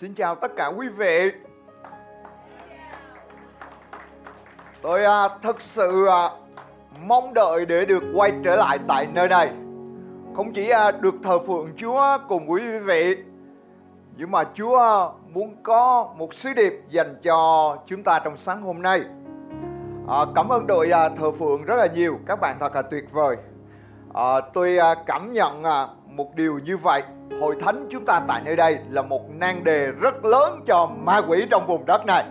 Xin chào tất cả quý vị. Tôi à, thật sự à, mong đợi để được quay trở lại tại nơi này. Không chỉ à, được thờ phượng Chúa cùng quý vị, nhưng mà Chúa à, muốn có một sứ điệp dành cho chúng ta trong sáng hôm nay. À, cảm ơn đội à, thờ phượng rất là nhiều, các bạn thật là tuyệt vời. À, tôi à, cảm nhận à, một điều như vậy hội thánh chúng ta tại nơi đây là một nan đề rất lớn cho ma quỷ trong vùng đất này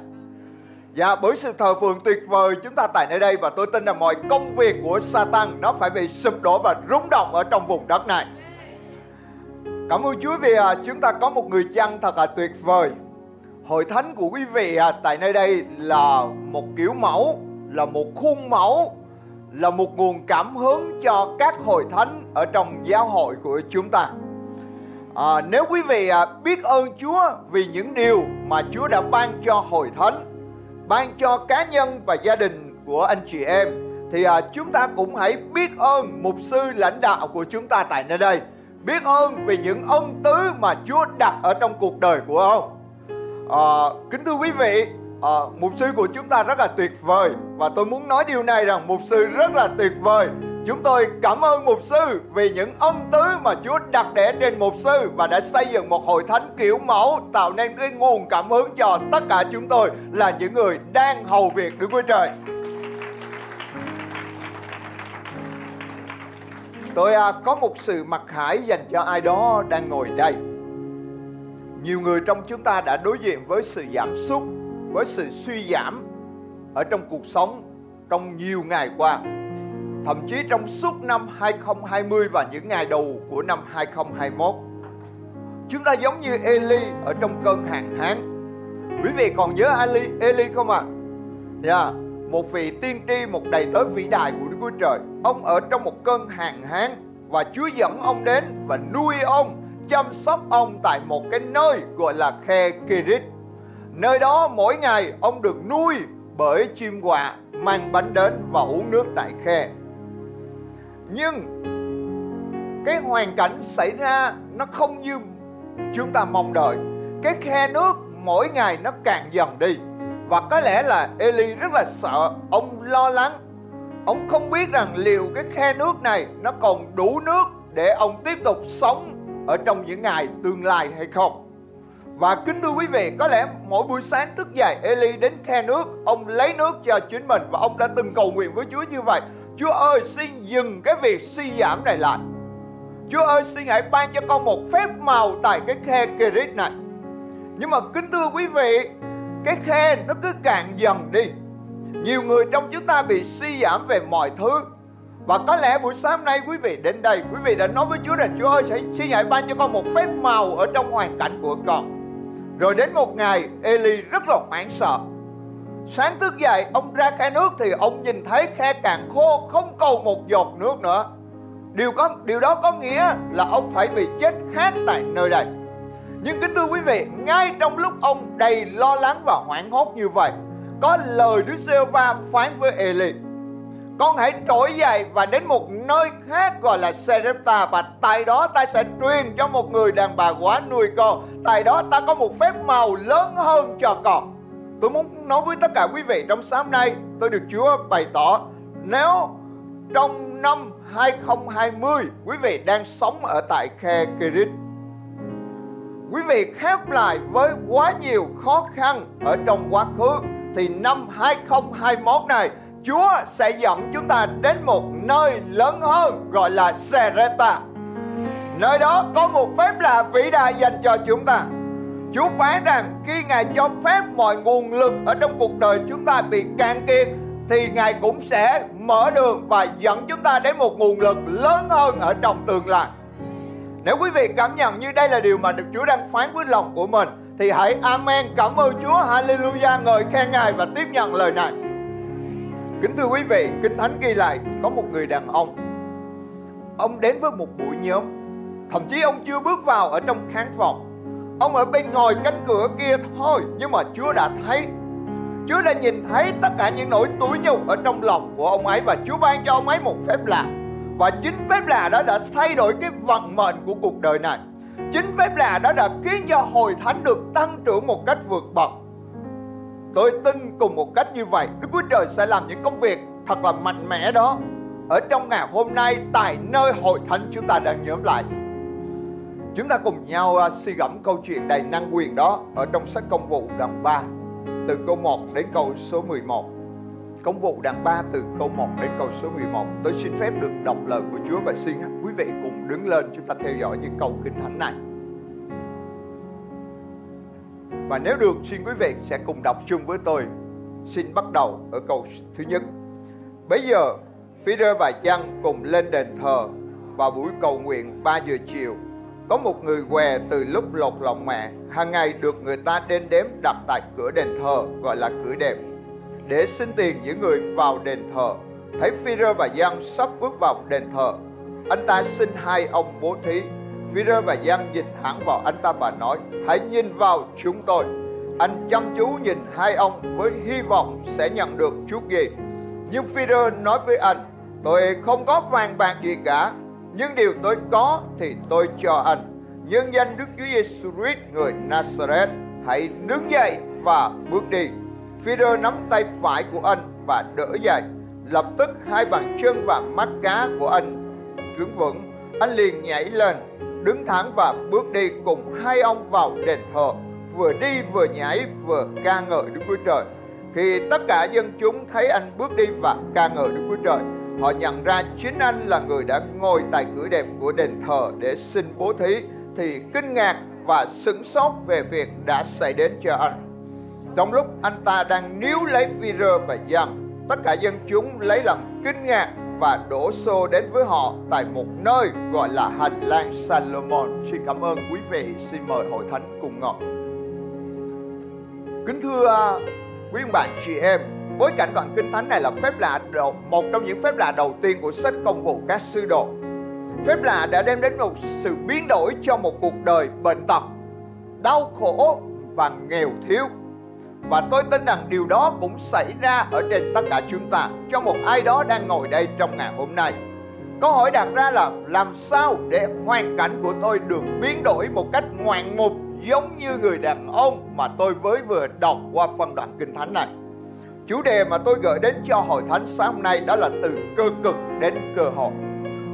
Và bởi sự thờ phượng tuyệt vời chúng ta tại nơi đây và tôi tin là mọi công việc của Satan nó phải bị sụp đổ và rúng động ở trong vùng đất này. Cảm ơn Chúa vì à, chúng ta có một người chăn thật là tuyệt vời. Hội thánh của quý vị à, tại nơi đây là một kiểu mẫu, là một khuôn mẫu, là một nguồn cảm hứng cho các hội thánh ở trong giáo hội của chúng ta. À, nếu quý vị à, biết ơn Chúa vì những điều mà Chúa đã ban cho hội thánh, ban cho cá nhân và gia đình của anh chị em, thì à, chúng ta cũng hãy biết ơn mục sư lãnh đạo của chúng ta tại nơi đây, biết ơn vì những ân tứ mà Chúa đặt ở trong cuộc đời của ông. À, kính thưa quý vị, à, mục sư của chúng ta rất là tuyệt vời. Và tôi muốn nói điều này rằng mục sư rất là tuyệt vời. Chúng tôi cảm ơn mục sư vì những ân tứ mà Chúa đặt để trên mục sư và đã xây dựng một hội thánh kiểu mẫu tạo nên cái nguồn cảm hứng cho tất cả chúng tôi là những người đang hầu việc Đức Chúa Trời. Tôi à, có một sự mặc khải dành cho ai đó đang ngồi đây. Nhiều người trong chúng ta đã đối diện với sự giảm sút, với sự suy giảm ở trong cuộc sống trong nhiều ngày qua thậm chí trong suốt năm 2020 và những ngày đầu của năm 2021. Chúng ta giống như Eli ở trong cơn hạn hán. Quý vị còn nhớ Eli, Eli không ạ? À? Yeah, một vị tiên tri, một đầy tớ vĩ đại của Đức Chúa Trời. Ông ở trong một cơn hạn hán và Chúa dẫn ông đến và nuôi ông, chăm sóc ông tại một cái nơi gọi là khe Kirit. Nơi đó mỗi ngày ông được nuôi bởi chim quạ mang bánh đến và uống nước tại khe nhưng cái hoàn cảnh xảy ra nó không như chúng ta mong đợi. Cái khe nước mỗi ngày nó càng dần đi. Và có lẽ là Eli rất là sợ. Ông lo lắng. Ông không biết rằng liệu cái khe nước này nó còn đủ nước để ông tiếp tục sống ở trong những ngày tương lai hay không. Và kính thưa quý vị, có lẽ mỗi buổi sáng thức dậy, Eli đến khe nước, ông lấy nước cho chính mình và ông đã từng cầu nguyện với Chúa như vậy. Chúa ơi, xin dừng cái việc suy giảm này lại. Chúa ơi, xin hãy ban cho con một phép màu tại cái khe Kerit này. Nhưng mà kính thưa quý vị, Cái khe nó cứ cạn dần đi. Nhiều người trong chúng ta bị suy giảm về mọi thứ. Và có lẽ buổi sáng nay quý vị đến đây, Quý vị đã nói với Chúa rằng, Chúa ơi xin hãy ban cho con một phép màu ở trong hoàn cảnh của con. Rồi đến một ngày, Eli rất là hoảng sợ. Sáng thức dậy ông ra khe nước thì ông nhìn thấy khe càng khô không còn một giọt nước nữa. Điều có điều đó có nghĩa là ông phải bị chết khát tại nơi đây. Nhưng kính thưa quý vị, ngay trong lúc ông đầy lo lắng và hoảng hốt như vậy, có lời Đức giê va phán với Eli. Con hãy trỗi dậy và đến một nơi khác gọi là Serepta và tại đó ta sẽ truyền cho một người đàn bà quá nuôi con. Tại đó ta có một phép màu lớn hơn cho con. Tôi muốn nói với tất cả quý vị trong sáng nay, tôi được Chúa bày tỏ, nếu trong năm 2020 quý vị đang sống ở tại khe Kirit, quý vị khép lại với quá nhiều khó khăn ở trong quá khứ, thì năm 2021 này, Chúa sẽ dẫn chúng ta đến một nơi lớn hơn, gọi là Sereta. Nơi đó có một phép lạ vĩ đại dành cho chúng ta. Chúa phán rằng khi Ngài cho phép mọi nguồn lực ở trong cuộc đời chúng ta bị cạn kiệt thì Ngài cũng sẽ mở đường và dẫn chúng ta đến một nguồn lực lớn hơn ở trong tương lai. Nếu quý vị cảm nhận như đây là điều mà được Chúa đang phán với lòng của mình thì hãy amen cảm ơn Chúa hallelujah ngợi khen Ngài và tiếp nhận lời này. Kính thưa quý vị, Kinh Thánh ghi lại có một người đàn ông Ông đến với một buổi nhóm Thậm chí ông chưa bước vào ở trong khán phòng Ông ở bên ngoài cánh cửa kia thôi, Nhưng mà Chúa đã thấy. Chúa đã nhìn thấy tất cả những nỗi tủi nhục ở trong lòng của ông ấy Và Chúa ban cho ông ấy một phép lạ. Và chính phép lạ đó đã thay đổi cái vận mệnh của cuộc đời này. Chính phép lạ đó đã khiến cho hội thánh được tăng trưởng một cách vượt bậc. Tôi tin cùng một cách như vậy, đức chúa trời sẽ làm những công việc thật là mạnh mẽ đó. Ở trong ngày hôm nay, tại nơi hội thánh chúng ta đang nhóm lại chúng ta cùng nhau uh, suy gẫm câu chuyện đầy năng quyền đó ở trong sách công vụ đoạn 3 từ câu 1 đến câu số 11 công vụ đoạn 3 từ câu 1 đến câu số 11 tôi xin phép được đọc lời của Chúa và xin quý vị cùng đứng lên chúng ta theo dõi những câu kinh thánh này. Và nếu được xin quý vị sẽ cùng đọc chung với tôi. Xin bắt đầu ở câu thứ nhất. Bây giờ Peter và Giăng cùng lên đền thờ vào buổi cầu nguyện 3 giờ chiều. Có một người què từ lúc lột lòng mẹ, hàng ngày được người ta đến đếm đặt tại cửa đền thờ gọi là cửa đẹp, để xin tiền những người vào đền thờ. Thấy Peter và Giăng sắp bước vào đền thờ, anh ta xin hai ông bố thí. Peter và Giăng nhìn thẳng vào anh ta và nói: Hãy nhìn vào chúng tôi. Anh chăm chú nhìn hai ông với hy vọng sẽ nhận được chút gì nhưng Peter nói với anh, tôi không có vàng bạc gì cả, nhưng điều tôi có thì tôi cho anh. Nhân danh Đức Chúa Giêsu Christ người Nazareth, hãy đứng dậy và bước đi. Peter nắm tay phải của anh và đỡ dậy. Lập tức hai bàn chân và mắt cá của anh đứng vững. Anh liền nhảy lên, đứng thẳng và bước đi cùng hai ông vào đền thờ. Vừa đi vừa nhảy vừa ca ngợi Đức Chúa Trời. Khi tất cả dân chúng thấy anh bước đi và ca ngợi Đức Chúa Trời, họ nhận ra chính anh là người đã ngồi tại cửa đẹp của đền thờ để xin bố thí, thì kinh ngạc và sửng sốt về việc đã xảy đến cho anh. Trong lúc anh ta đang níu lấy Peter và Giam, tất cả dân chúng lấy làm kinh ngạc và đổ xô đến với họ tại một nơi gọi là hành lang Salomon. Xin cảm ơn quý vị, xin mời hội thánh cùng ngồi. Kính thưa à, quý ông bạn chị em bối cảnh đoạn kinh thánh này là phép lạ đầu, một trong những phép lạ đầu tiên của sách công vụ các sư đồ. Phép lạ đã đem đến một sự biến đổi cho một cuộc đời bệnh tật đau khổ và nghèo thiếu. Và tôi tin rằng điều đó cũng xảy ra ở trên tất cả chúng ta cho một ai đó đang ngồi đây trong ngày hôm nay. Câu hỏi đặt ra là làm sao để hoàn cảnh của tôi được biến đổi một cách ngoạn mục giống như người đàn ông mà tôi mới vừa đọc qua phân đoạn kinh thánh này. Chủ đề mà tôi gửi đến cho hội thánh sáng hôm nay đó là từ cơ cực đến cơ hội.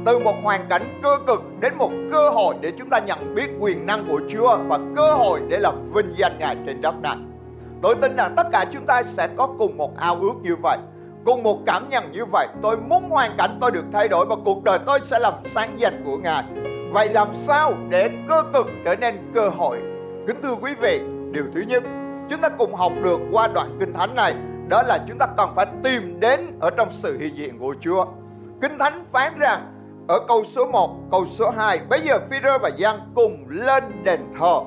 Từ một hoàn cảnh cơ cực đến một cơ hội để chúng ta nhận biết quyền năng của Chúa và cơ hội để làm vinh danh Ngài trên đất này. Tôi tin rằng tất cả chúng ta sẽ có cùng một ao ước như vậy cùng một cảm nhận như vậy tôi muốn hoàn cảnh tôi được thay đổi và cuộc đời tôi sẽ làm sáng danh của ngài vậy làm sao để cơ cực trở nên cơ hội Kính thưa quý vị, điều thứ nhất chúng ta cùng học được qua đoạn kinh thánh này đó là chúng ta cần phải tìm đến ở trong sự hiện diện của Chúa. Kinh thánh phán rằng ở câu số 1, câu số 2, bây giờ Peter và Giăng cùng lên đền thờ.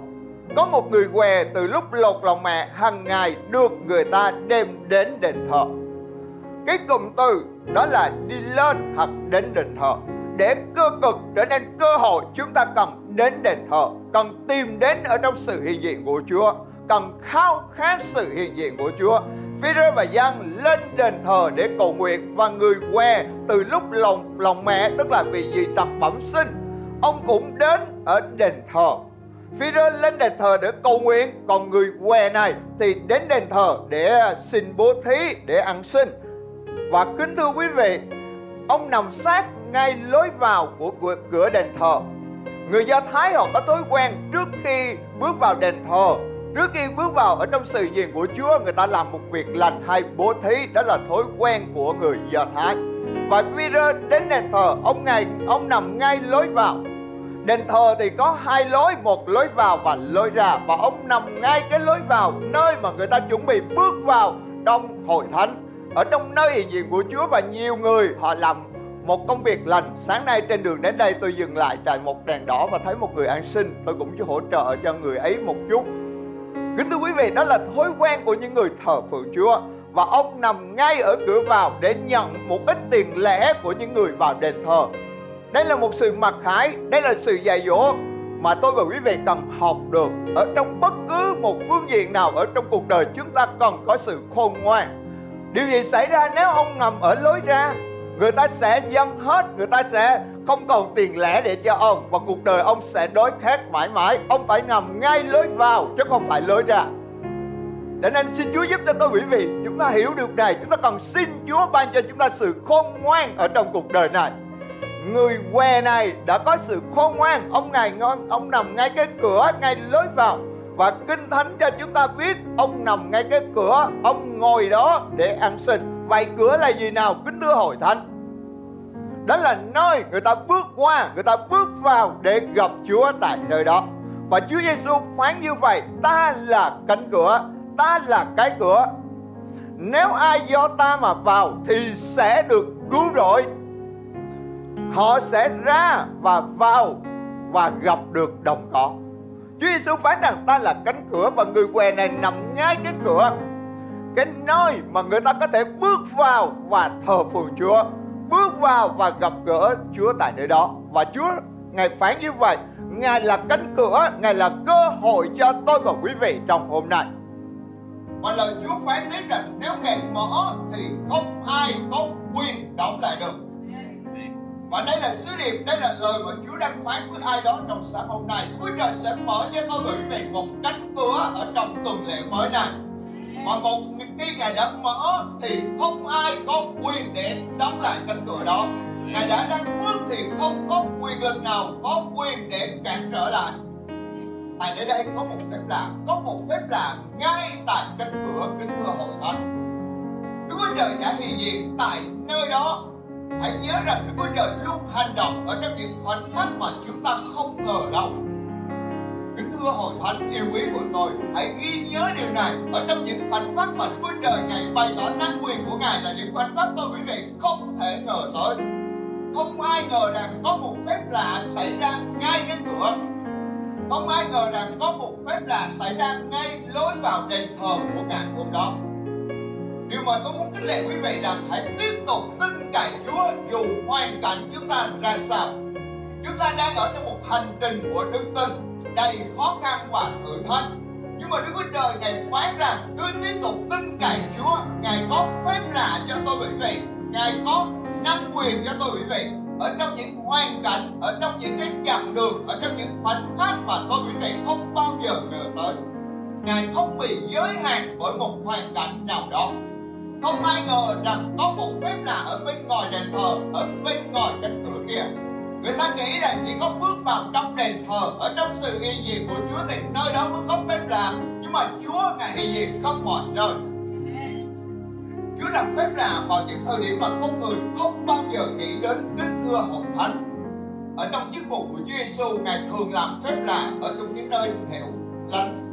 Có một người què từ lúc lột lòng mẹ hàng ngày được người ta đem đến đền thờ. Cái cụm từ đó là đi lên hoặc đến đền thờ. Để cơ cực trở nên cơ hội chúng ta cần đến đền thờ cần tìm đến ở trong sự hiện diện của Chúa cần khao khát sự hiện diện của Chúa Peter và Giăng lên đền thờ để cầu nguyện và người que từ lúc lòng lòng mẹ, tức là vì dị tật bẩm sinh. Ông cũng đến ở đền thờ. Peter lên đền thờ để cầu nguyện. Còn người què này thì đến đền thờ để xin bố thí, để ăn xin. Và kính thưa quý vị, ông nằm sát ngay lối vào của cửa đền thờ. Người Do Thái họ có thói quen trước khi bước vào đền thờ Trước khi bước vào ở trong sự diện của Chúa, Người ta làm một việc lành hay bố thí, Đó là thói quen của người Do Thái. Và Peter đến đền thờ, Ông ngày, ông nằm ngay lối vào. Đền thờ thì có hai lối, Một lối vào và lối ra, Và ông nằm ngay cái lối vào Nơi mà người ta chuẩn bị bước vào Trong hội thánh. Ở trong nơi hiện diện của Chúa Và nhiều người họ làm một công việc lành. Sáng nay trên đường đến đây, tôi dừng lại tại một đèn đỏ và thấy một người ăn xin tôi cũng hỗ trợ cho người ấy một chút kính thưa quý vị, đó là thói quen của những người thờ phượng chúa. Và ông nằm ngay ở cửa vào để nhận một ít tiền lẻ của những người vào đền thờ. Đây là một sự mặc khải, đây là sự dạy dỗ mà tôi và quý vị cần học được ở trong bất cứ một phương diện nào ở trong cuộc đời chúng ta cần có sự khôn ngoan. Điều gì xảy ra nếu ông nằm ở lối ra? Người ta sẽ dâng hết, người ta sẽ không còn tiền lẻ để cho ông, và cuộc đời ông sẽ đói khát mãi mãi. Ông phải nằm ngay lối vào, chứ không phải lối ra. Để nên xin Chúa giúp cho tôi quý vị, Chúng ta hiểu được này, Chúng ta cần xin Chúa ban cho chúng ta sự khôn ngoan Ở trong cuộc đời này. Người què này đã có sự khôn ngoan. Ông này ngon, Ông nằm ngay cái cửa, Ngay lối vào. Và Kinh Thánh cho chúng ta biết, Ông nằm ngay cái cửa, Ông ngồi đó để ăn xin. Vậy cửa là gì nào? Kính thưa hội thánh đó là nơi người ta bước qua, người ta bước vào để gặp Chúa tại nơi đó. Và Chúa Giêsu phán như vậy, ta là cánh cửa, ta là cái cửa. Nếu ai do ta mà vào thì sẽ được cứu rỗi. Họ sẽ ra và vào và gặp được đồng cỏ. Chúa Giêsu phán rằng ta là cánh cửa và người què này nằm ngay cái cửa, cái nơi mà người ta có thể bước vào và thờ phượng Chúa bước vào và gặp gỡ Chúa tại nơi đó và Chúa Ngài phán như vậy Ngài là cánh cửa Ngài là cơ hội cho tôi và quý vị trong hôm nay và lời Chúa phán tiếp rằng nếu ngài mở thì không ai có quyền đóng lại được và đây là sứ điệp, đây là lời mà Chúa đang phán với ai đó trong sáng hôm nay. Chúa trời sẽ mở cho tôi và quý vị một cánh cửa ở trong tuần lễ mới này. Mà một cái ngày đã mở thì không ai có quyền để đóng lại cánh cửa đó. Ngài đã đang phước thì không có quyền lực nào có quyền để cản trở lại. Tại nơi đây có một phép lạ, có một phép lạ ngay tại cánh cửa kính thưa hội thánh. Đức Chúa Trời đã hiện diện tại nơi đó. Hãy nhớ rằng Đức Chúa Trời luôn hành động ở trong những khoảnh khắc mà chúng ta không ngờ đâu. Kính thưa hội thánh, yêu quý của tôi, Hãy ghi nhớ điều này. Ở trong những khoảnh khắc mà Chúa Trời ngày bày tỏ năng quyền của Ngài Là những khoảnh khắc tôi quý vị không thể ngờ tới. Không ai ngờ rằng có một phép lạ xảy ra ngay trên cửa. Không ai ngờ rằng có một phép lạ xảy ra ngay lối vào đền thờ của ngài hôm đó. Điều mà tôi muốn kính lệ quý vị rằng hãy tiếp tục tin cậy Chúa dù hoàn cảnh chúng ta ra sao. Chúng ta đang ở trong một hành trình của đức tin đầy khó khăn và thử thách. Nhưng mà Đức Chúa Trời, Ngài phán rằng cứ tiếp tục tin cậy Chúa. Ngài có phép lạ cho tôi quý vị Ngài có năng quyền cho tôi quý vị ở trong những hoàn cảnh, ở trong những cái chặng đường, ở trong những khoảnh khắc mà tôi quý vị không bao giờ ngờ tới. Ngài không bị giới hạn bởi một hoàn cảnh nào đó. Không ai ngờ rằng có một phép lạ ở bên ngoài đền thờ, ở bên ngoài cánh cửa kia người ta nghĩ rằng chỉ có bước vào trong đền thờ ở trong sự hiện diện của chúa thì nơi đó mới có phép lạ nhưng mà chúa ngài hiện diện không mọi nơi Chúa làm phép lạ vào những thời điểm mà con người không bao giờ nghĩ đến kính thưa hội thánh. Ở trong chức vụ của Chúa Giêsu, Ngài thường làm phép lạ ở trong những nơi hẻo lánh,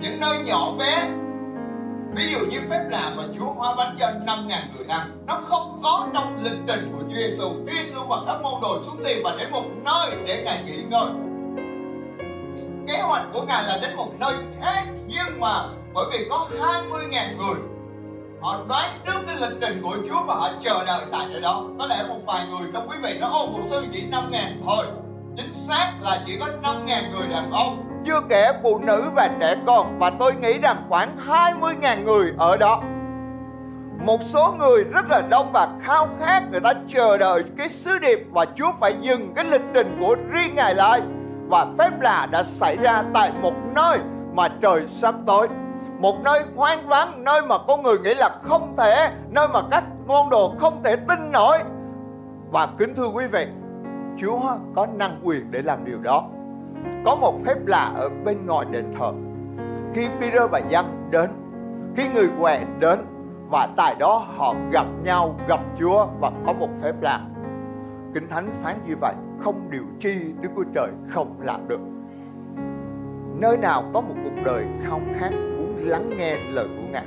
những nơi nhỏ bé. Ví dụ như phép lạ mà Chúa hóa bánh cho 5 ngàn người ăn, nó không có trong lịch trình của Chúa Giêsu. Chúa Giêsu và các môn đồ xuống tiền và đến một nơi để Ngài nghỉ ngơi. Kế hoạch của Ngài là đến một nơi khác, nhưng mà bởi vì có 20 ngàn người họ đoán trước cái lịch trình của Chúa và họ chờ đợi tại nơi đó có lẽ một vài người trong quý vị nó ô một sư chỉ năm ngàn thôi chính xác là chỉ có năm ngàn người đàn ông chưa kể phụ nữ và trẻ con, và tôi nghĩ rằng khoảng 20 ngàn người ở đó. Một số người rất là đông và khao khát, người ta chờ đợi cái sứ điệp và Chúa phải dừng cái lịch trình của riêng Ngài lại. Và phép lạ đã xảy ra tại một nơi mà trời sắp tối. Một nơi hoang vắng, nơi mà con người nghĩ là không thể, nơi mà các môn đồ không thể tin nổi. Và kính thưa quý vị, Chúa có năng quyền để làm điều đó có một phép lạ ở bên ngoài đền thờ khi Peter và Giăng đến khi người què đến và tại đó họ gặp nhau gặp Chúa và có một phép lạ Kinh Thánh phán như vậy không điều chi Đức Chúa Trời không làm được nơi nào có một cuộc đời khao khát muốn lắng nghe lời của Ngài.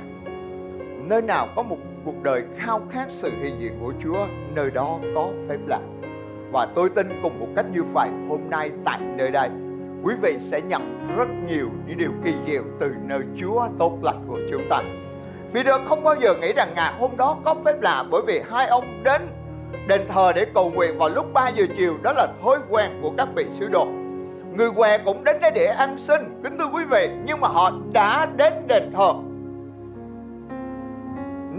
Nơi nào có một cuộc đời khao khát sự hiện diện của Chúa, nơi đó có phép lạ. Và tôi tin cùng một cách như vậy hôm nay tại nơi đây, quý vị sẽ nhận rất nhiều những điều kỳ diệu từ nơi Chúa tốt lành của chúng ta. Vì Peter không bao giờ nghĩ rằng ngày hôm đó có phép lạ bởi vì hai ông đến đền thờ để cầu nguyện vào lúc 3 giờ chiều đó là thói quen của các vị sứ đồ người què cũng đến đây để ăn xin kính thưa quý vị nhưng mà họ đã đến đền thờ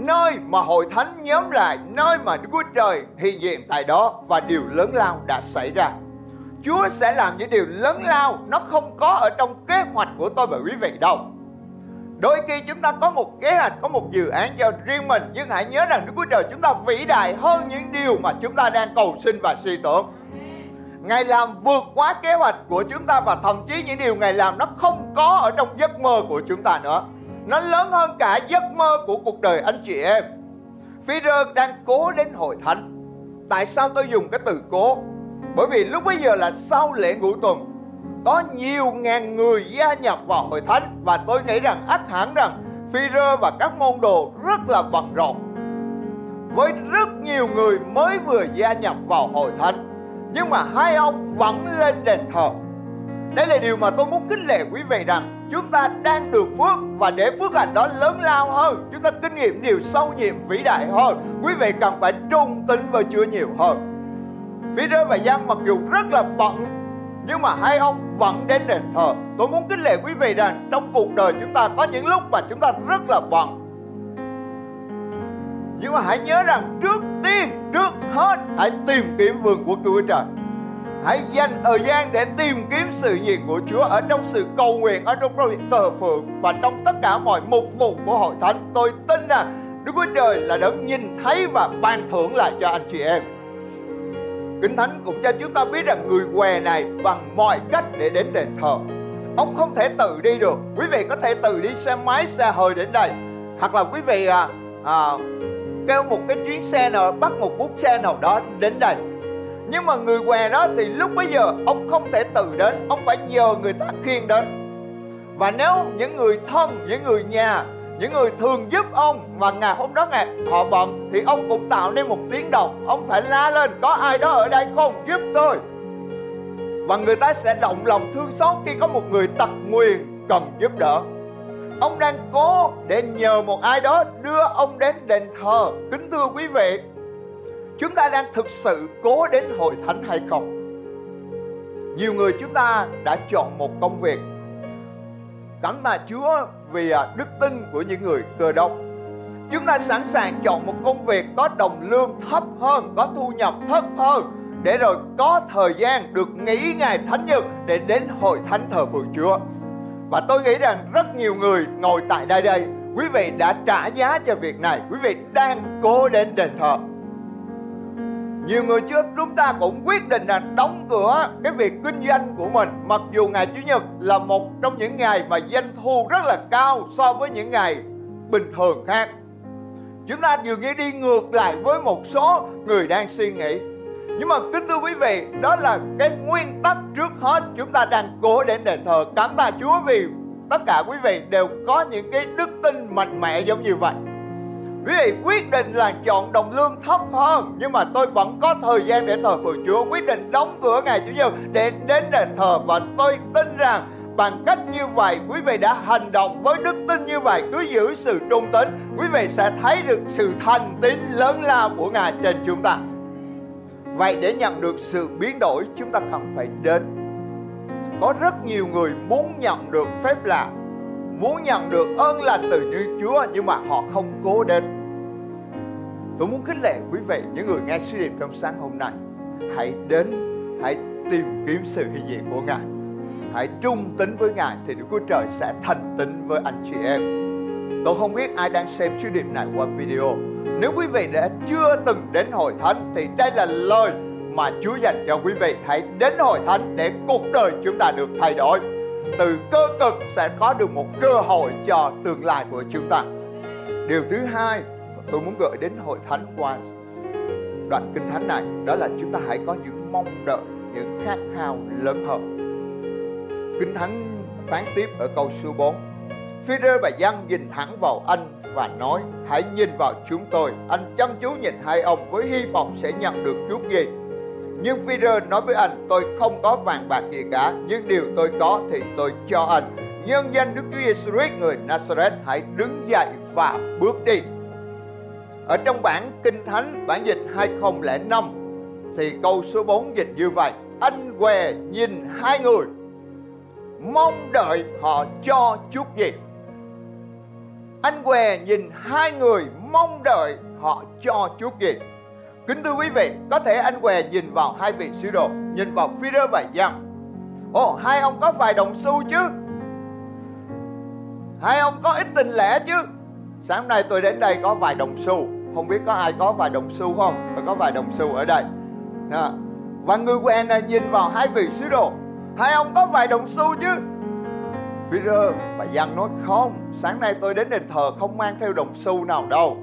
nơi mà hội thánh nhóm lại, nơi mà Đức Chúa Trời hiện diện tại đó và điều lớn lao đã xảy ra. Chúa sẽ làm những điều lớn lao nó không có ở trong kế hoạch của tôi và quý vị đâu. Đôi khi chúng ta có một kế hoạch, có một dự án cho riêng mình Nhưng hãy nhớ rằng Đức Chúa Trời chúng ta vĩ đại hơn những điều mà chúng ta đang cầu xin và suy tưởng. Ngài làm vượt quá kế hoạch của chúng ta Và thậm chí những điều Ngài làm nó không có ở trong giấc mơ của chúng ta nữa. Nó lớn hơn cả giấc mơ của cuộc đời anh chị em. Phi-rơ đang cố đến hội thánh. Tại sao tôi dùng cái từ cố? Bởi vì lúc bây giờ là sau lễ ngũ tuần, có nhiều ngàn người gia nhập vào hội thánh và tôi nghĩ rằng ắt hẳn rằng Phi-rơ và các môn đồ rất là bận rộn. Với rất nhiều người mới vừa gia nhập vào hội thánh, nhưng mà hai ông vẫn lên đền thờ. Đây là điều mà tôi muốn kính lệ quý vị rằng chúng ta đang được phước và để phước hạnh đó lớn lao hơn. Chúng ta kinh nghiệm điều sâu nhiệm vĩ đại hơn. Quý vị cần phải trung tín và chưa nhiều hơn. Phi rơ và Giang mặc dù rất là bận nhưng mà hai ông vẫn đến đền thờ tôi muốn kính lệ quý vị rằng trong cuộc đời chúng ta có những lúc mà chúng ta rất là bận nhưng mà hãy nhớ rằng trước tiên trước hết hãy tìm kiếm vườn của Chúa Trời Hãy dành thời gian để tìm kiếm sự nhiệt của Chúa ở trong sự cầu nguyện, ở trong việc thờ phượng và trong tất cả mọi mục vụ của hội thánh. Tôi tin rằng Đức Chúa Trời là đấng nhìn thấy và ban thưởng lại cho anh chị em. Kinh Thánh cũng cho chúng ta biết rằng người què này bằng mọi cách để đến đền thờ. Ông không thể tự đi được. Quý vị có thể tự đi xe máy, xe hơi đến đây. Hoặc là quý vị à, à, kêu một cái chuyến xe nào, bắt một bút xe nào đó đến đây. Nhưng mà người què đó thì lúc bấy giờ ông không thể tự đến, ông phải nhờ người ta khiêng đến. Và nếu những người thân, những người nhà những người thường giúp ông mà ngày hôm đó ngày họ bận thì ông cũng tạo nên một tiếng động. Ông phải la lên, có ai đó ở đây không? Giúp tôi. Và người ta sẽ động lòng thương xót khi có một người tật nguyền cần giúp đỡ. Ông đang cố để nhờ một ai đó đưa ông đến đền thờ. Kính thưa quý vị, chúng ta đang thực sự cố đến hội thánh hay không? Nhiều người chúng ta đã chọn một công việc. Cảm tạ Chúa vì à, đức tin của những người cơ đốc. Chúng ta sẵn sàng chọn một công việc có đồng lương thấp hơn, có thu nhập thấp hơn để rồi có thời gian được nghỉ ngày thánh nhật để đến hội thánh thờ phượng Chúa. Và tôi nghĩ rằng rất nhiều người ngồi tại đây đây, quý vị đã trả giá cho việc này, quý vị đang cố đến đền thờ nhiều người chưa chúng ta cũng quyết định là đóng cửa cái việc kinh doanh của mình. Mặc dù ngày chủ nhật là một trong những ngày mà doanh thu rất là cao so với những ngày bình thường khác. Chúng ta dường như đi ngược lại với một số người đang suy nghĩ. Nhưng mà kính thưa quý vị, đó là cái nguyên tắc trước hết chúng ta đang cố đến đền thờ. Cảm tạ chúa vì tất cả quý vị đều có những cái đức tin mạnh mẽ giống như vậy. Quý vị, quyết định là chọn đồng lương thấp hơn, Nhưng mà tôi vẫn có thời gian để thờ phượng Chúa. Quyết định đóng cửa ngày Chủ nhật để đến đền thờ Và tôi tin rằng bằng cách như vậy, quý vị đã hành động với đức tin như vậy, cứ giữ sự trung tín, quý vị sẽ thấy được sự thành tín lớn lao của ngài trên chúng ta. Vậy để nhận được sự biến đổi, chúng ta cần phải đến. Có rất nhiều người muốn nhận được phép lạ muốn nhận được ơn lành từ như Chúa, nhưng mà họ không cố đến. Tôi muốn khích lệ quý vị, những người nghe suy điệp trong sáng hôm nay, hãy đến, hãy tìm kiếm sự hiện diện của Ngài hãy trung tín với Ngài thì Đức Chúa Trời sẽ thành tín với anh chị em. Tôi không biết ai đang xem sứ điệp này qua video. Nếu quý vị đã chưa từng đến hội thánh thì đây là lời mà Chúa dành cho quý vị. Hãy đến hội thánh để cuộc đời chúng ta được thay đổi từ cơ cực sẽ có được một cơ hội cho tương lai của chúng ta. Điều thứ hai tôi muốn gửi đến hội thánh qua đoạn kinh thánh này, đó là chúng ta hãy có những mong đợi, những khát khao lớn hơn. Kinh thánh phán tiếp ở câu số 4 Peter và Giăng nhìn thẳng vào anh và nói, Hãy nhìn vào chúng tôi. Anh chăm chú nhìn hai ông với hy vọng sẽ nhận được chút gì nhưng Peter nói với anh, tôi không có vàng bạc gì cả, nhưng điều tôi có thì tôi cho anh. Nhân danh Đức Chúa Giêsu Christ người Nazareth hãy đứng dậy và bước đi. Ở trong bản Kinh Thánh bản dịch 2005 thì câu số 4 dịch như vậy. Anh què nhìn hai người mong đợi họ cho chút gì. anh què nhìn hai người mong đợi họ cho chút gì kính thưa quý vị, có thể anh què nhìn vào hai vị sứ đồ, nhìn vào phi và giăng. Ồ, hai ông có vài đồng xu chứ? Hai ông có ít tình lẻ chứ? Sáng nay tôi đến đây có vài đồng xu. Không biết có ai có vài đồng xu không? Tôi có vài đồng xu ở đây. À. và người quen này nhìn vào hai vị sứ đồ. Hai ông có vài đồng xu chứ? Peter và Giăng nói không. Sáng nay tôi đến đền thờ không mang theo đồng xu nào đâu.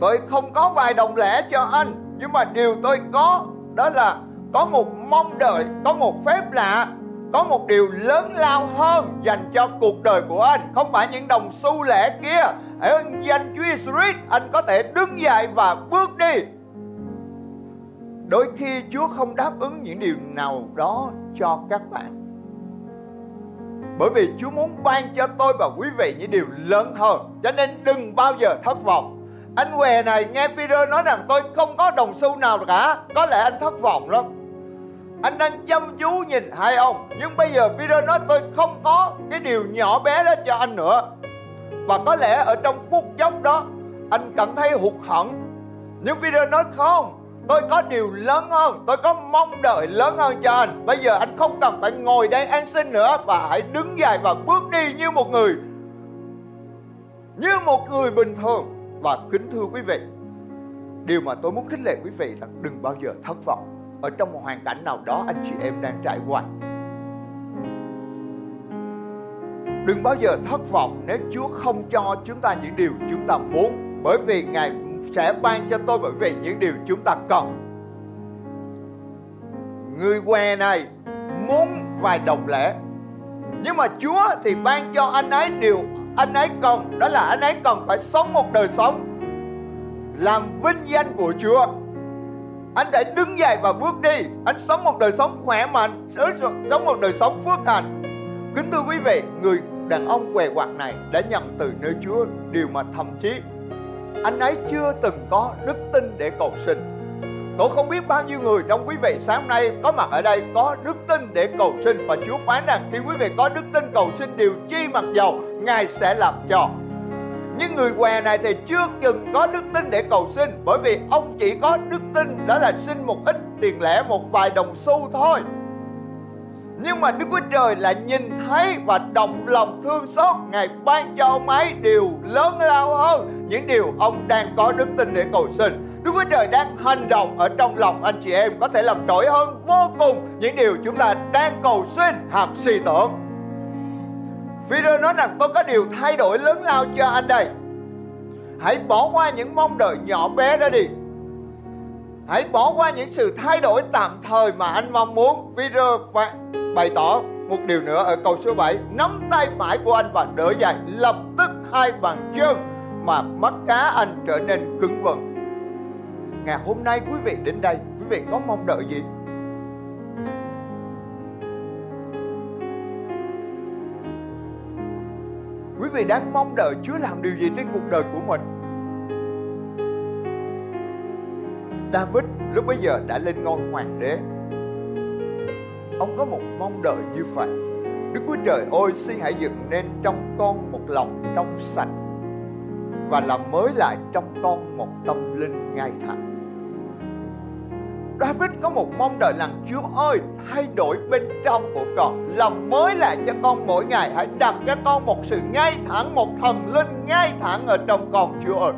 Tôi không có vài đồng lẻ cho anh, Nhưng mà điều tôi có Đó là có một mong đợi, Có một phép lạ, Có một điều lớn lao hơn Dành cho cuộc đời của anh. Không phải những đồng xu lẻ kia. Ơn danh Chúa Jesus Anh có thể đứng dậy và bước đi. Đôi khi Chúa không đáp ứng những điều nào đó cho các bạn. Bởi vì Chúa muốn ban cho tôi và quý vị những điều lớn hơn. Cho nên đừng bao giờ thất vọng. Anh què này nghe video nói rằng tôi không có đồng xu nào cả, Có lẽ anh thất vọng lắm. Anh đang chăm chú nhìn hai ông, Nhưng bây giờ video nói tôi không có cái điều nhỏ bé đó cho anh nữa. Và có lẽ ở trong phút chốc đó, Anh cảm thấy hụt hẫng. Nhưng video nói không, Tôi có điều lớn hơn, Tôi có mong đợi lớn hơn cho anh. Bây giờ anh không cần phải ngồi đây an sinh nữa Và hãy đứng dậy và bước đi như một người, Như một người bình thường. Và kính thưa quý vị, Điều mà tôi muốn khích lệ quý vị là đừng bao giờ thất vọng Ở trong một hoàn cảnh nào đó anh chị em đang trải qua. Đừng bao giờ thất vọng nếu Chúa không cho chúng ta những điều chúng ta muốn, Bởi vì Ngài sẽ ban cho tôi bởi vì những điều chúng ta cần. Người què này muốn vài đồng lẻ, nhưng mà Chúa thì ban cho anh ấy điều anh ấy cần đó là anh ấy cần phải sống một đời sống. Làm vinh danh của Chúa. Anh đã đứng dậy và bước đi. Anh sống một đời sống khỏe mạnh, sống một đời sống phước hạnh. Kính thưa quý vị, người đàn ông què quạt này đã nhận từ nơi Chúa, điều mà thậm chí anh ấy chưa từng có đức tin để cầu xin. Tôi không biết bao nhiêu người trong quý vị sáng nay có mặt ở đây, có đức tin để cầu xin. Và Chúa phán rằng, khi quý vị có đức tin cầu xin điều chi mặc dầu, Ngài sẽ làm cho. Nhưng người què này thì chưa từng có đức tin để cầu xin, Bởi vì ông chỉ có đức tin đó là xin một ít tiền lẻ, một vài đồng xu thôi. Nhưng mà Đức Chúa Trời lại nhìn thấy và động lòng thương xót, Ngài ban cho ông ấy điều lớn lao hơn Những điều ông đang có đức tin để cầu xin. Đức Chúa Trời đang hành động ở trong lòng anh chị em Có thể làm trỗi hơn vô cùng những điều chúng ta đang cầu xin hoặc suy tưởng. Peter nói rằng tôi có điều thay đổi lớn lao cho anh đây. Hãy bỏ qua những mong đợi nhỏ bé đó đi. Hãy bỏ qua những sự thay đổi tạm thời mà anh mong muốn. Peter bày tỏ một điều nữa ở câu số 7 Nắm tay phải của anh và đỡ dậy. Lập tức hai bàn chân Mà mắt cá anh trở nên cứng vững Ngày hôm nay quý vị đến đây, Quý vị có mong đợi gì? Quý vị đang mong đợi Chúa làm điều gì trên cuộc đời của mình? David lúc bấy giờ đã lên ngôi hoàng đế Ông có một mong đợi như vậy Đức Chúa Trời ơi, xin hãy dựng nên trong con một lòng trong sạch Và làm mới lại trong con một tâm linh ngay thẳng David có một mong đợi rằng Chúa ơi, thay đổi bên trong của con. Làm mới lại cho con mỗi ngày. Hãy đặt cho con một sự ngay thẳng, Một thần linh ngay thẳng ở trong con, Chúa ơi.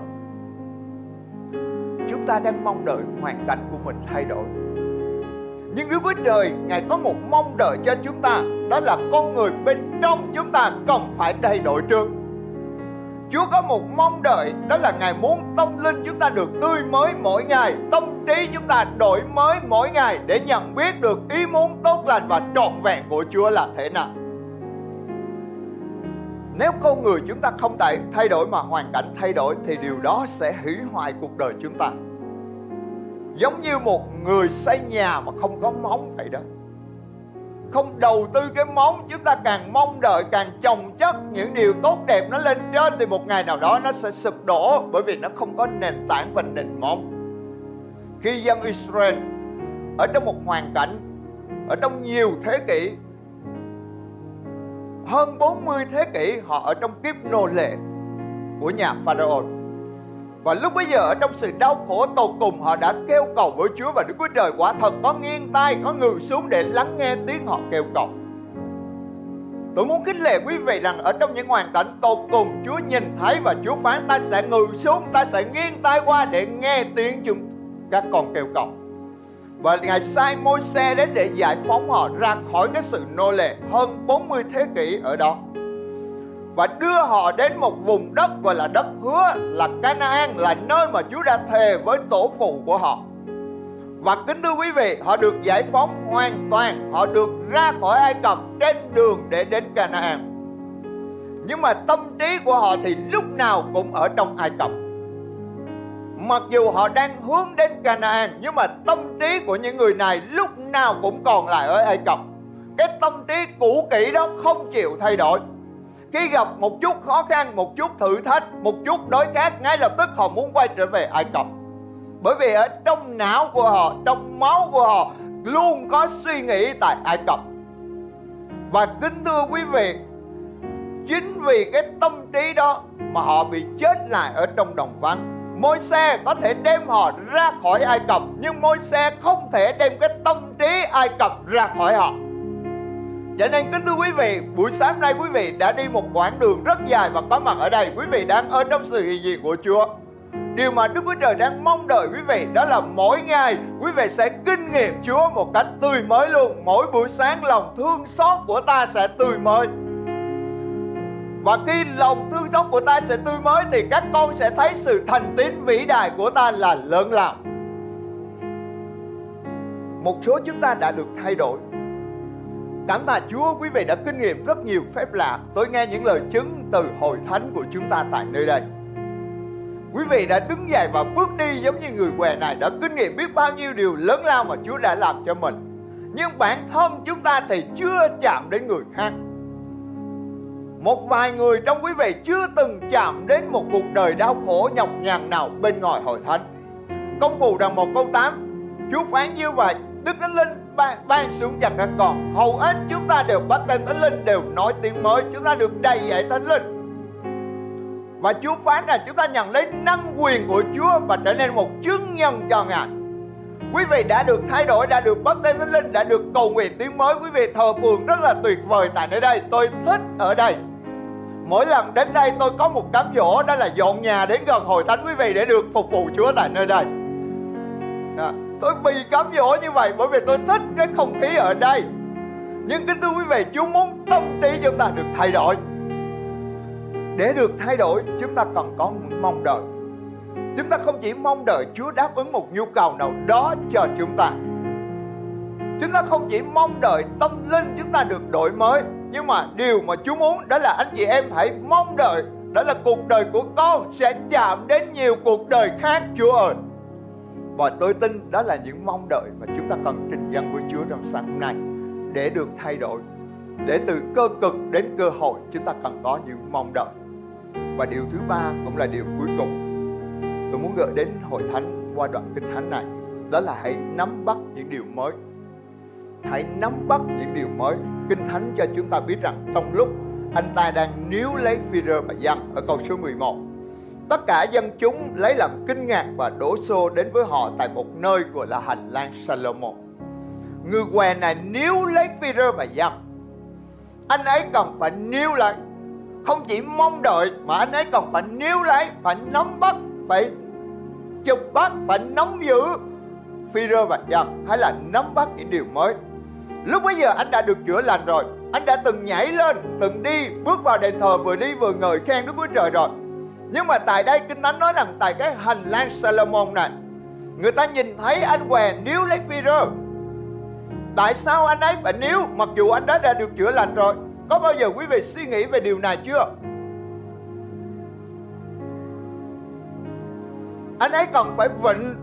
Chúng ta đang mong đợi hoàn cảnh của mình thay đổi. Nhưng Đức Chúa Trời, Ngài có một mong đợi cho chúng ta, Đó là con người bên trong chúng ta cần phải thay đổi trước. Chúa có một mong đợi, Đó là Ngài muốn tâm linh chúng ta được tươi mới mỗi ngày, Tâm trí chúng ta đổi mới mỗi ngày Để nhận biết được ý muốn tốt lành và trọn vẹn của Chúa là thế nào. Nếu con người chúng ta không thay đổi mà hoàn cảnh thay đổi thì điều đó sẽ hủy hoại cuộc đời chúng ta. Giống như một người xây nhà mà không có móng vậy đó không đầu tư cái móng chúng ta càng mong đợi, càng chồng chất những điều tốt đẹp nó lên trên, thì một ngày nào đó nó sẽ sụp đổ, bởi vì nó không có nền tảng và nền móng. Khi dân Israel ở trong một hoàn cảnh, ở trong nhiều thế kỷ, hơn 40 thế kỷ, họ ở trong kiếp nô lệ của nhà Pharaoh và lúc bấy giờ ở trong sự đau khổ tột cùng họ đã kêu cầu với Chúa và Đức Chúa Trời quả thật có nghiêng tay, có ngừng xuống để lắng nghe tiếng họ kêu cầu. Tôi muốn khích lệ quý vị rằng ở trong những hoàn cảnh tột cùng Chúa nhìn thấy và Chúa phán ta sẽ ngừ xuống, ta sẽ nghiêng tay qua để nghe tiếng chúng các con kêu cầu. Và Ngài sai môi xe đến để giải phóng họ ra khỏi cái sự nô lệ hơn 40 thế kỷ ở đó. Và đưa họ đến một vùng đất gọi là đất hứa là Canaan là nơi mà Chúa đã thề với tổ phụ của họ. Và kính thưa quý vị, họ được giải phóng hoàn toàn, họ được ra khỏi Ai Cập trên đường để đến Canaan. Nhưng mà tâm trí của họ thì lúc nào cũng ở trong Ai Cập. Mặc dù họ đang hướng đến Canaan nhưng mà tâm trí của những người này lúc nào cũng còn lại ở Ai Cập. Cái tâm trí cũ kỹ đó không chịu thay đổi. Khi gặp một chút khó khăn, một chút thử thách, một chút đối khác, ngay lập tức họ muốn quay trở về Ai Cập. Bởi vì ở trong não của họ, trong máu của họ luôn có suy nghĩ tại Ai Cập. Và kính thưa quý vị, chính vì cái tâm trí đó mà họ bị chết lại ở trong đồng vắng môi xe có thể đem họ ra khỏi Ai Cập nhưng môi xe không thể đem cái tâm trí Ai Cập ra khỏi họ. Cho nên kính thưa quý vị, buổi sáng nay quý vị đã đi một quãng đường rất dài và có mặt ở đây. Quý vị đang ở trong sự hiện diện của Chúa. Điều mà Đức Chúa Trời đang mong đợi quý vị đó là mỗi ngày quý vị sẽ kinh nghiệm Chúa một cách tươi mới luôn. Mỗi buổi sáng lòng thương xót của ta sẽ tươi mới. Và khi lòng thương xót của ta sẽ tươi mới thì các con sẽ thấy sự thành tín vĩ đại của ta là lớn lao. Một số chúng ta đã được thay đổi. Cảm tạ Chúa, quý vị đã kinh nghiệm rất nhiều phép lạ. Tôi nghe những lời chứng từ hội thánh của chúng ta tại nơi đây. Quý vị đã đứng dậy và bước đi giống như người què này, đã kinh nghiệm biết bao nhiêu điều lớn lao mà Chúa đã làm cho mình. Nhưng bản thân chúng ta thì chưa chạm đến người khác một vài người trong quý vị chưa từng chạm đến một cuộc đời đau khổ, nhọc nhằn nào bên ngoài hội thánh. Công vụ rằng một câu 8 Chúa phán như vậy, Đức Thánh Linh ban, ban xuống cho các con Hầu hết chúng ta đều bắt tên Thánh Linh Đều nói tiếng mới Chúng ta được đầy dạy Thánh Linh Và Chúa phán là chúng ta nhận lấy năng quyền của Chúa Và trở nên một chứng nhân cho Ngài Quý vị đã được thay đổi, đã được bắt tên Thánh Linh, đã được cầu nguyện tiếng mới. Quý vị thờ phượng rất là tuyệt vời tại nơi đây. Tôi thích ở đây mỗi lần đến đây tôi có một cám dỗ đó là dọn nhà đến gần hội thánh quý vị để được phục vụ Chúa tại nơi đây Đó tôi bị cám dỗ như vậy bởi vì tôi thích cái không khí ở đây. Nhưng kính thưa quý vị, Chúa muốn tâm trí chúng ta được thay đổi. Để được thay đổi, chúng ta cần có mong đợi. Chúng ta không chỉ mong đợi Chúa đáp ứng một nhu cầu nào đó cho chúng ta. Chúng ta không chỉ mong đợi tâm linh chúng ta được đổi mới, nhưng mà điều mà Chúa muốn đó là anh chị em phải mong đợi đó là cuộc đời của con sẽ chạm đến nhiều cuộc đời khác, Chúa ơi và tôi tin đó là những mong đợi mà chúng ta cần trình dân với Chúa trong sáng hôm nay để được thay đổi, để từ cơ cực đến cơ hội chúng ta cần có những mong đợi. Và điều thứ ba cũng là điều cuối cùng tôi muốn gợi đến hội thánh qua đoạn kinh thánh này, đó là hãy nắm bắt những điều mới. Hãy nắm bắt những điều mới. Kinh Thánh cho chúng ta biết rằng trong lúc anh ta đang níu lấy phi và Giăng ở câu số 11 Tất cả dân chúng lấy làm kinh ngạc và đổ xô đến với họ tại một nơi gọi là hành lang Salomon. Người què này níu lấy Phi-rơ và dân. Anh ấy cần phải níu lại. Không chỉ mong đợi mà anh ấy còn phải níu lấy, phải nắm bắt, phải chụp bắt, phải nắm giữ Phi-rơ và dân hay là nắm bắt những điều mới Lúc bấy giờ anh đã được chữa lành rồi Anh đã từng nhảy lên, từng đi Bước vào đền thờ vừa đi vừa ngợi khen Đức Chúa Trời rồi nhưng mà tại đây Kinh Thánh nói rằng Tại cái hành lang Salomon này Người ta nhìn thấy anh què níu lấy phi rơ Tại sao anh ấy phải níu Mặc dù anh đã, đã được chữa lành rồi Có bao giờ quý vị suy nghĩ về điều này chưa Anh ấy còn phải vịnh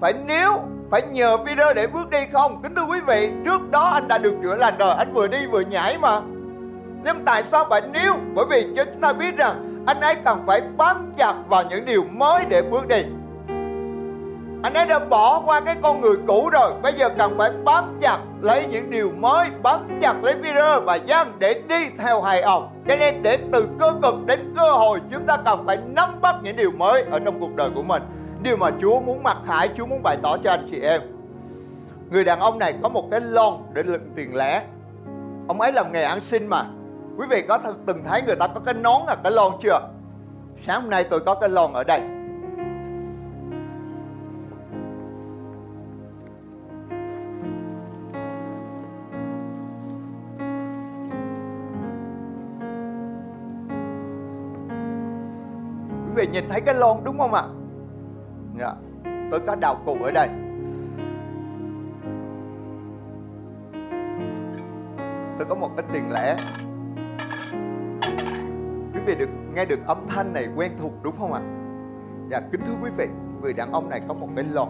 Phải níu phải nhờ Peter để bước đi không? Kính thưa quý vị, trước đó anh đã được chữa lành rồi, anh vừa đi vừa nhảy mà. Nhưng tại sao phải níu? Bởi vì chúng ta biết rằng anh ấy cần phải bám chặt vào những điều mới để bước đi. anh ấy đã bỏ qua cái con người cũ rồi, bây giờ cần phải bám chặt lấy những điều mới, bám chặt lấy Peter và Giăng để đi theo hai ông. Cho nên để từ cơ cực đến cơ hội, chúng ta cần phải nắm bắt những điều mới ở trong cuộc đời của mình. Điều mà Chúa muốn mặc khải, Chúa muốn bày tỏ cho anh chị em. Người đàn ông này có một cái lon để đựng tiền lẻ. Ông ấy làm nghề ăn xin mà quý vị có từng thấy người ta có cái nón là cái lon chưa? Sáng hôm nay tôi có cái lon ở đây. Quý vị nhìn thấy cái lon đúng không ạ? Dạ. tôi có đào cụ ở đây. Tôi có một cái tiền lẻ vị được, nghe được âm thanh này quen thuộc, đúng không ạ? Dạ kính thưa quý vị, người đàn ông này có một cái lon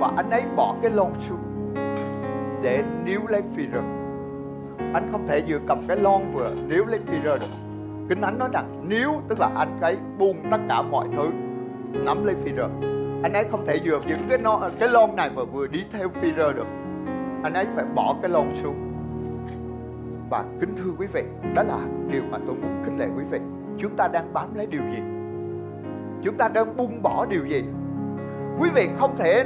và anh ấy bỏ cái lon xuống để níu lấy phi rơ. anh không thể vừa cầm cái lon vừa níu lấy phi rơ được. Kinh thánh nói rằng, níu tức là anh ấy buông tất cả mọi thứ, nắm lấy phi rơ anh ấy không thể vừa giữ cái nó cái lon này mà vừa đi theo phi rơ được. Anh ấy phải bỏ cái lon xuống. Và kính thưa quý vị, đó là điều mà tôi muốn khích lệ quý vị. Chúng ta đang bám lấy điều gì? Chúng ta đang buông bỏ điều gì? Quý vị không thể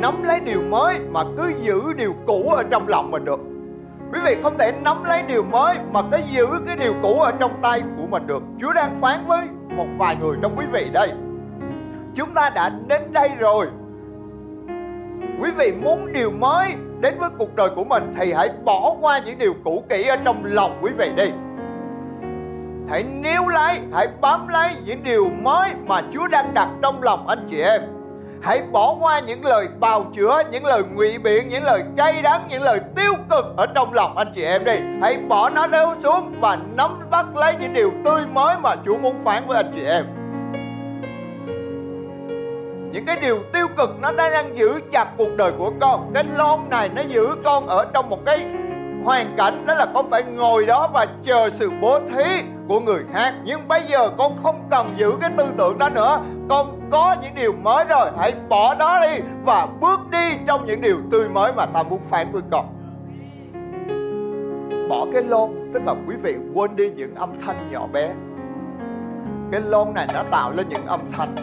nắm lấy điều mới mà cứ giữ điều cũ ở trong lòng mình được. Quý vị không thể nắm lấy điều mới mà cứ giữ cái điều cũ ở trong tay của mình được. Chúa đang phán với một vài người trong quý vị đây chúng ta đã đến đây rồi. Quý vị muốn điều mới đến với cuộc đời của mình thì hãy bỏ qua những điều cũ kỹ ở trong lòng quý vị đi. Hãy níu lấy, hãy bám lấy những điều mới mà chúa đang đặt trong lòng anh chị em. Hãy bỏ qua những lời bào chữa, những lời ngụy biện, những lời cay đắng, những lời tiêu cực ở trong lòng anh chị em đi. Hãy bỏ nó đâu xuống và nắm bắt lấy những điều tươi mới mà Chúa muốn phán với anh chị em những cái điều tiêu cực nó đang giữ chặt cuộc đời của con. Cái lon này nó giữ con ở trong một cái hoàn cảnh đó là con phải ngồi đó và chờ sự bố thí của người khác. Nhưng bây giờ con không cần giữ cái tư tưởng đó nữa. Con có những điều mới rồi, hãy bỏ đó đi và bước đi trong những điều tươi mới mà ta muốn phán với con. Bỏ cái lon, tức là quý vị quên đi những âm thanh nhỏ bé. Cái lon này nó tạo lên những âm thanh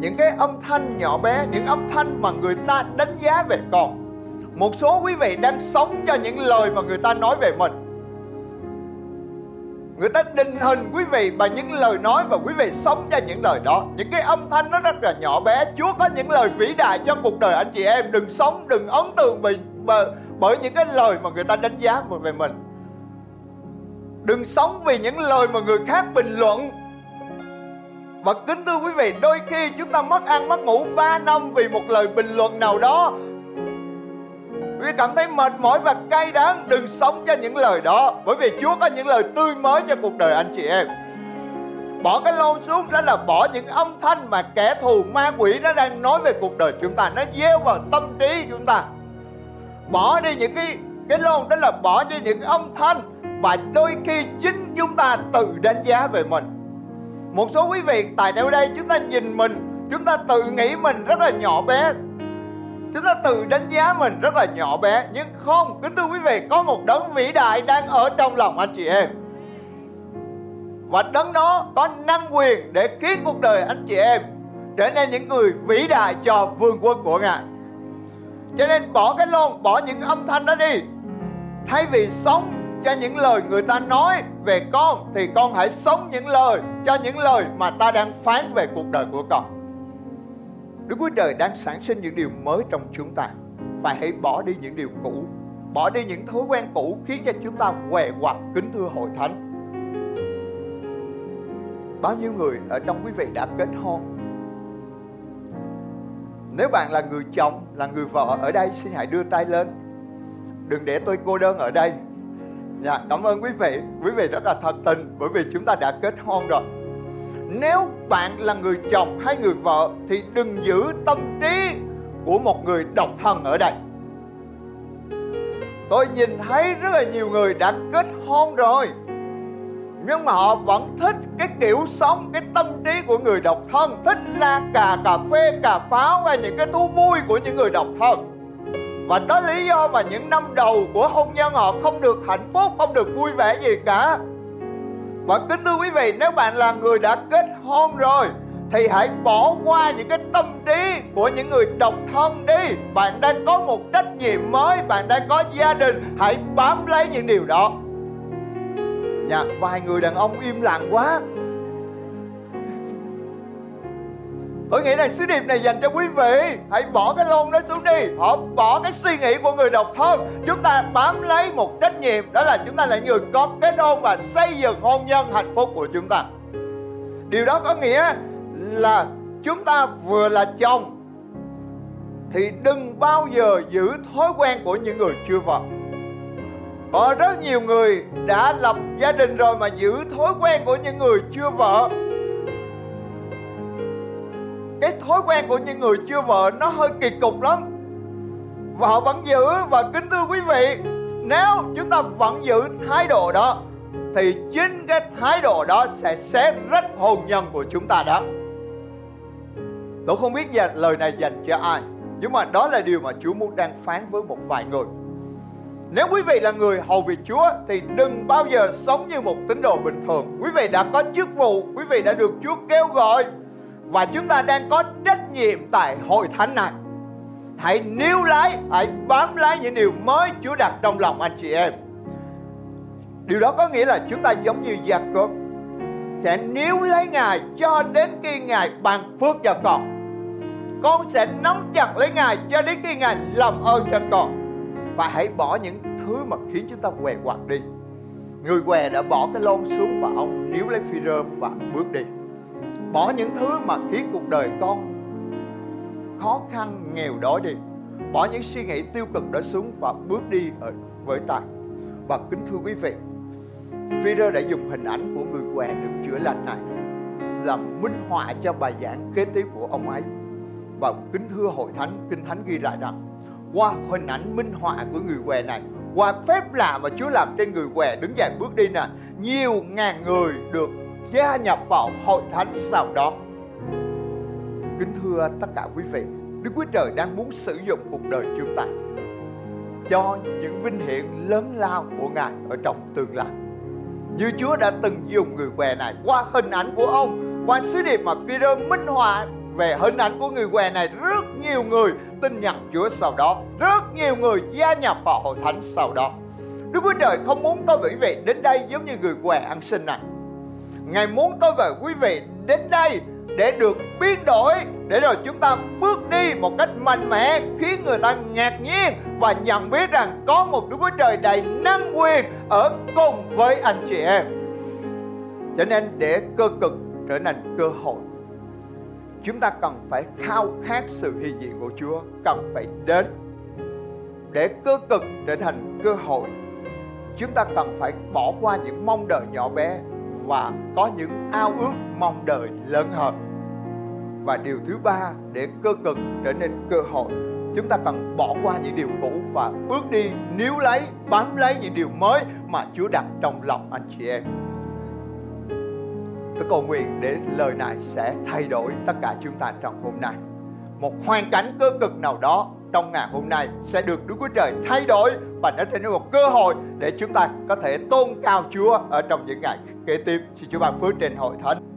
những cái âm thanh nhỏ bé những âm thanh mà người ta đánh giá về con. Một số quý vị đang sống cho những lời mà người ta nói về mình. Người ta định hình quý vị bằng những lời nói và quý vị sống cho những lời đó. Những cái âm thanh nó rất là nhỏ bé. Chúa có những lời vĩ đại cho cuộc đời anh chị em. Đừng sống đừng ấn tượng vì bởi, bởi những cái lời mà người ta đánh giá về mình. Đừng sống vì những lời mà người khác bình luận và kính thưa quý vị, đôi khi chúng ta mất ăn, mất ngủ 3 năm vì một lời bình luận nào đó. Vì cảm thấy mệt mỏi và cay đắng, Đừng sống cho những lời đó. Bởi vì Chúa có những lời tươi mới cho cuộc đời anh chị em. Bỏ cái lon xuống, đó là bỏ những âm thanh mà kẻ thù, ma quỷ nó đang nói về cuộc đời chúng ta. Nó gieo vào tâm trí chúng ta. Bỏ đi những cái cái lon đó là bỏ đi những âm thanh Và đôi khi chính chúng ta tự đánh giá về mình. Một số quý vị tại đâu đây chúng ta nhìn mình Chúng ta tự nghĩ mình rất là nhỏ bé. Chúng ta tự đánh giá mình rất là nhỏ bé. Nhưng không, kính thưa quý vị Có một đấng vĩ đại đang ở trong lòng anh chị em. Và đấng đó có năng quyền để khiến cuộc đời anh chị em Trở nên những người vĩ đại cho vương quốc của Ngài. Cho nên bỏ cái lon, bỏ những âm thanh đó đi. Thay vì sống cho những lời người ta nói về con Thì con hãy sống những lời cho những lời mà ta đang phán về cuộc đời của con. Đức Chúa Trời đang sản sinh những điều mới trong chúng ta. Và hãy bỏ đi những điều cũ Bỏ đi những thói quen cũ khiến cho chúng ta què quặt kính thưa hội thánh. Bao nhiêu người ở trong quý vị đã kết hôn? Nếu bạn là người chồng, là người vợ ở đây xin hãy đưa tay lên. Đừng để tôi cô đơn ở đây. Dạ, cảm ơn quý vị. Quý vị rất là thật tình Bởi vì chúng ta đã kết hôn rồi. Nếu bạn là người chồng hay người vợ thì đừng giữ tâm trí của một người độc thân ở đây. Tôi nhìn thấy rất là nhiều người đã kết hôn rồi nhưng mà họ vẫn thích cái kiểu sống cái tâm trí của người độc thân thích la cà cà phê cà pháo hay những cái thú vui của những người độc thân và đó lý do mà những năm đầu của hôn nhân họ không được hạnh phúc không được vui vẻ gì cả. Và kính thưa quý vị nếu bạn là người đã kết hôn rồi thì hãy bỏ qua những cái tâm trí của những người độc thân đi. Bạn đang có một trách nhiệm mới bạn đang có gia đình hãy bám lấy những điều đó. Dạ, vài người đàn ông im lặng quá. Tôi nghĩ rằng sứ điệp này dành cho quý vị. Hãy bỏ cái lon đó xuống đi. Họ bỏ cái suy nghĩ của người độc thân. Chúng ta bám lấy một trách nhiệm. Đó là chúng ta là người có kết hôn Và xây dựng hôn nhân hạnh phúc của chúng ta. Điều đó có nghĩa là Chúng ta vừa là chồng Thì đừng bao giờ giữ thói quen của những người chưa vợ. Có rất nhiều người đã lập gia đình rồi mà giữ thói quen của những người chưa vợ cái thói quen của những người chưa vợ nó hơi kỳ cục lắm. Và họ vẫn giữ và kính thưa quý vị nếu chúng ta vẫn giữ thái độ đó thì chính cái thái độ đó sẽ xé rách hôn nhân của chúng ta đó. Tôi không biết giờ lời này dành cho ai nhưng mà đó là điều mà Chúa muốn đang phán với một vài người. Nếu quý vị là người hầu việc Chúa thì đừng bao giờ sống như một tín đồ bình thường. Quý vị đã có chức vụ, quý vị đã được Chúa kêu gọi và chúng ta đang có trách nhiệm tại hội thánh này. Hãy níu lấy, hãy bám lấy những điều mới Chúa đặt trong lòng anh chị em. Điều đó có nghĩa là chúng ta giống như Gia Cốp sẽ níu lấy Ngài cho đến khi Ngài ban phước cho con. Con sẽ nắm chặt lấy Ngài cho đến khi Ngài làm ơn cho con và hãy bỏ những thứ mà khiến chúng ta què quặt đi người què đã bỏ cái lon xuống và ông níu lấy phi rơ và bước đi bỏ những thứ mà khiến cuộc đời con khó khăn, nghèo đói đi. Bỏ những suy nghĩ tiêu cực đó xuống và bước đi ở với ta. Và kính thưa quý vị Peter đã dùng hình ảnh của người què được chữa lành này làm minh họa cho bài giảng kế tiếp của ông ấy. Và kính thưa hội thánh, kinh thánh ghi lại rằng, qua hình ảnh minh họa của người què này, qua phép lạ mà Chúa làm trên người què đứng dậy bước đi nè, nhiều ngàn người được gia nhập vào hội thánh sau đó. Kính thưa tất cả quý vị Đức Chúa Trời đang muốn sử dụng cuộc đời chúng ta cho những vinh hiển lớn lao của Ngài ở trong tương lai. Như Chúa đã từng dùng người què này qua hình ảnh của ông, qua sứ điệp mà phi minh họa về hình ảnh của người què này rất nhiều người tin nhận Chúa sau đó rất nhiều người gia nhập vào hội thánh sau đó. Đức Chúa Trời không muốn có quý vị đến đây giống như người què ăn xin này. Ngài muốn tôi và quý vị đến đây để được biến đổi để rồi chúng ta bước đi một cách mạnh mẽ khiến người ta ngạc nhiên và nhận biết rằng có một Đức Chúa Trời đầy năng quyền ở cùng với anh chị em. Cho nên để cơ cực trở thành cơ hội chúng ta cần phải khao khát sự hiện diện của Chúa, cần phải đến để cơ cực trở thành cơ hội. Chúng ta cần phải bỏ qua những mong đợi nhỏ bé và có những ao ước mong đợi lớn hơn. Và điều thứ ba để cơ cực trở nên cơ hội, chúng ta cần bỏ qua những điều cũ và bước đi níu lấy, bám lấy những điều mới mà Chúa đặt trong lòng anh chị em. Tôi cầu nguyện để lời này sẽ thay đổi tất cả chúng ta trong hôm nay. Một hoàn cảnh cơ cực nào đó trong ngày hôm nay sẽ được Đức Chúa Trời thay đổi và nó trở là một cơ hội để chúng ta có thể tôn cao Chúa ở trong những ngày kế tiếp. Xin Chúa ban phước trên hội thánh.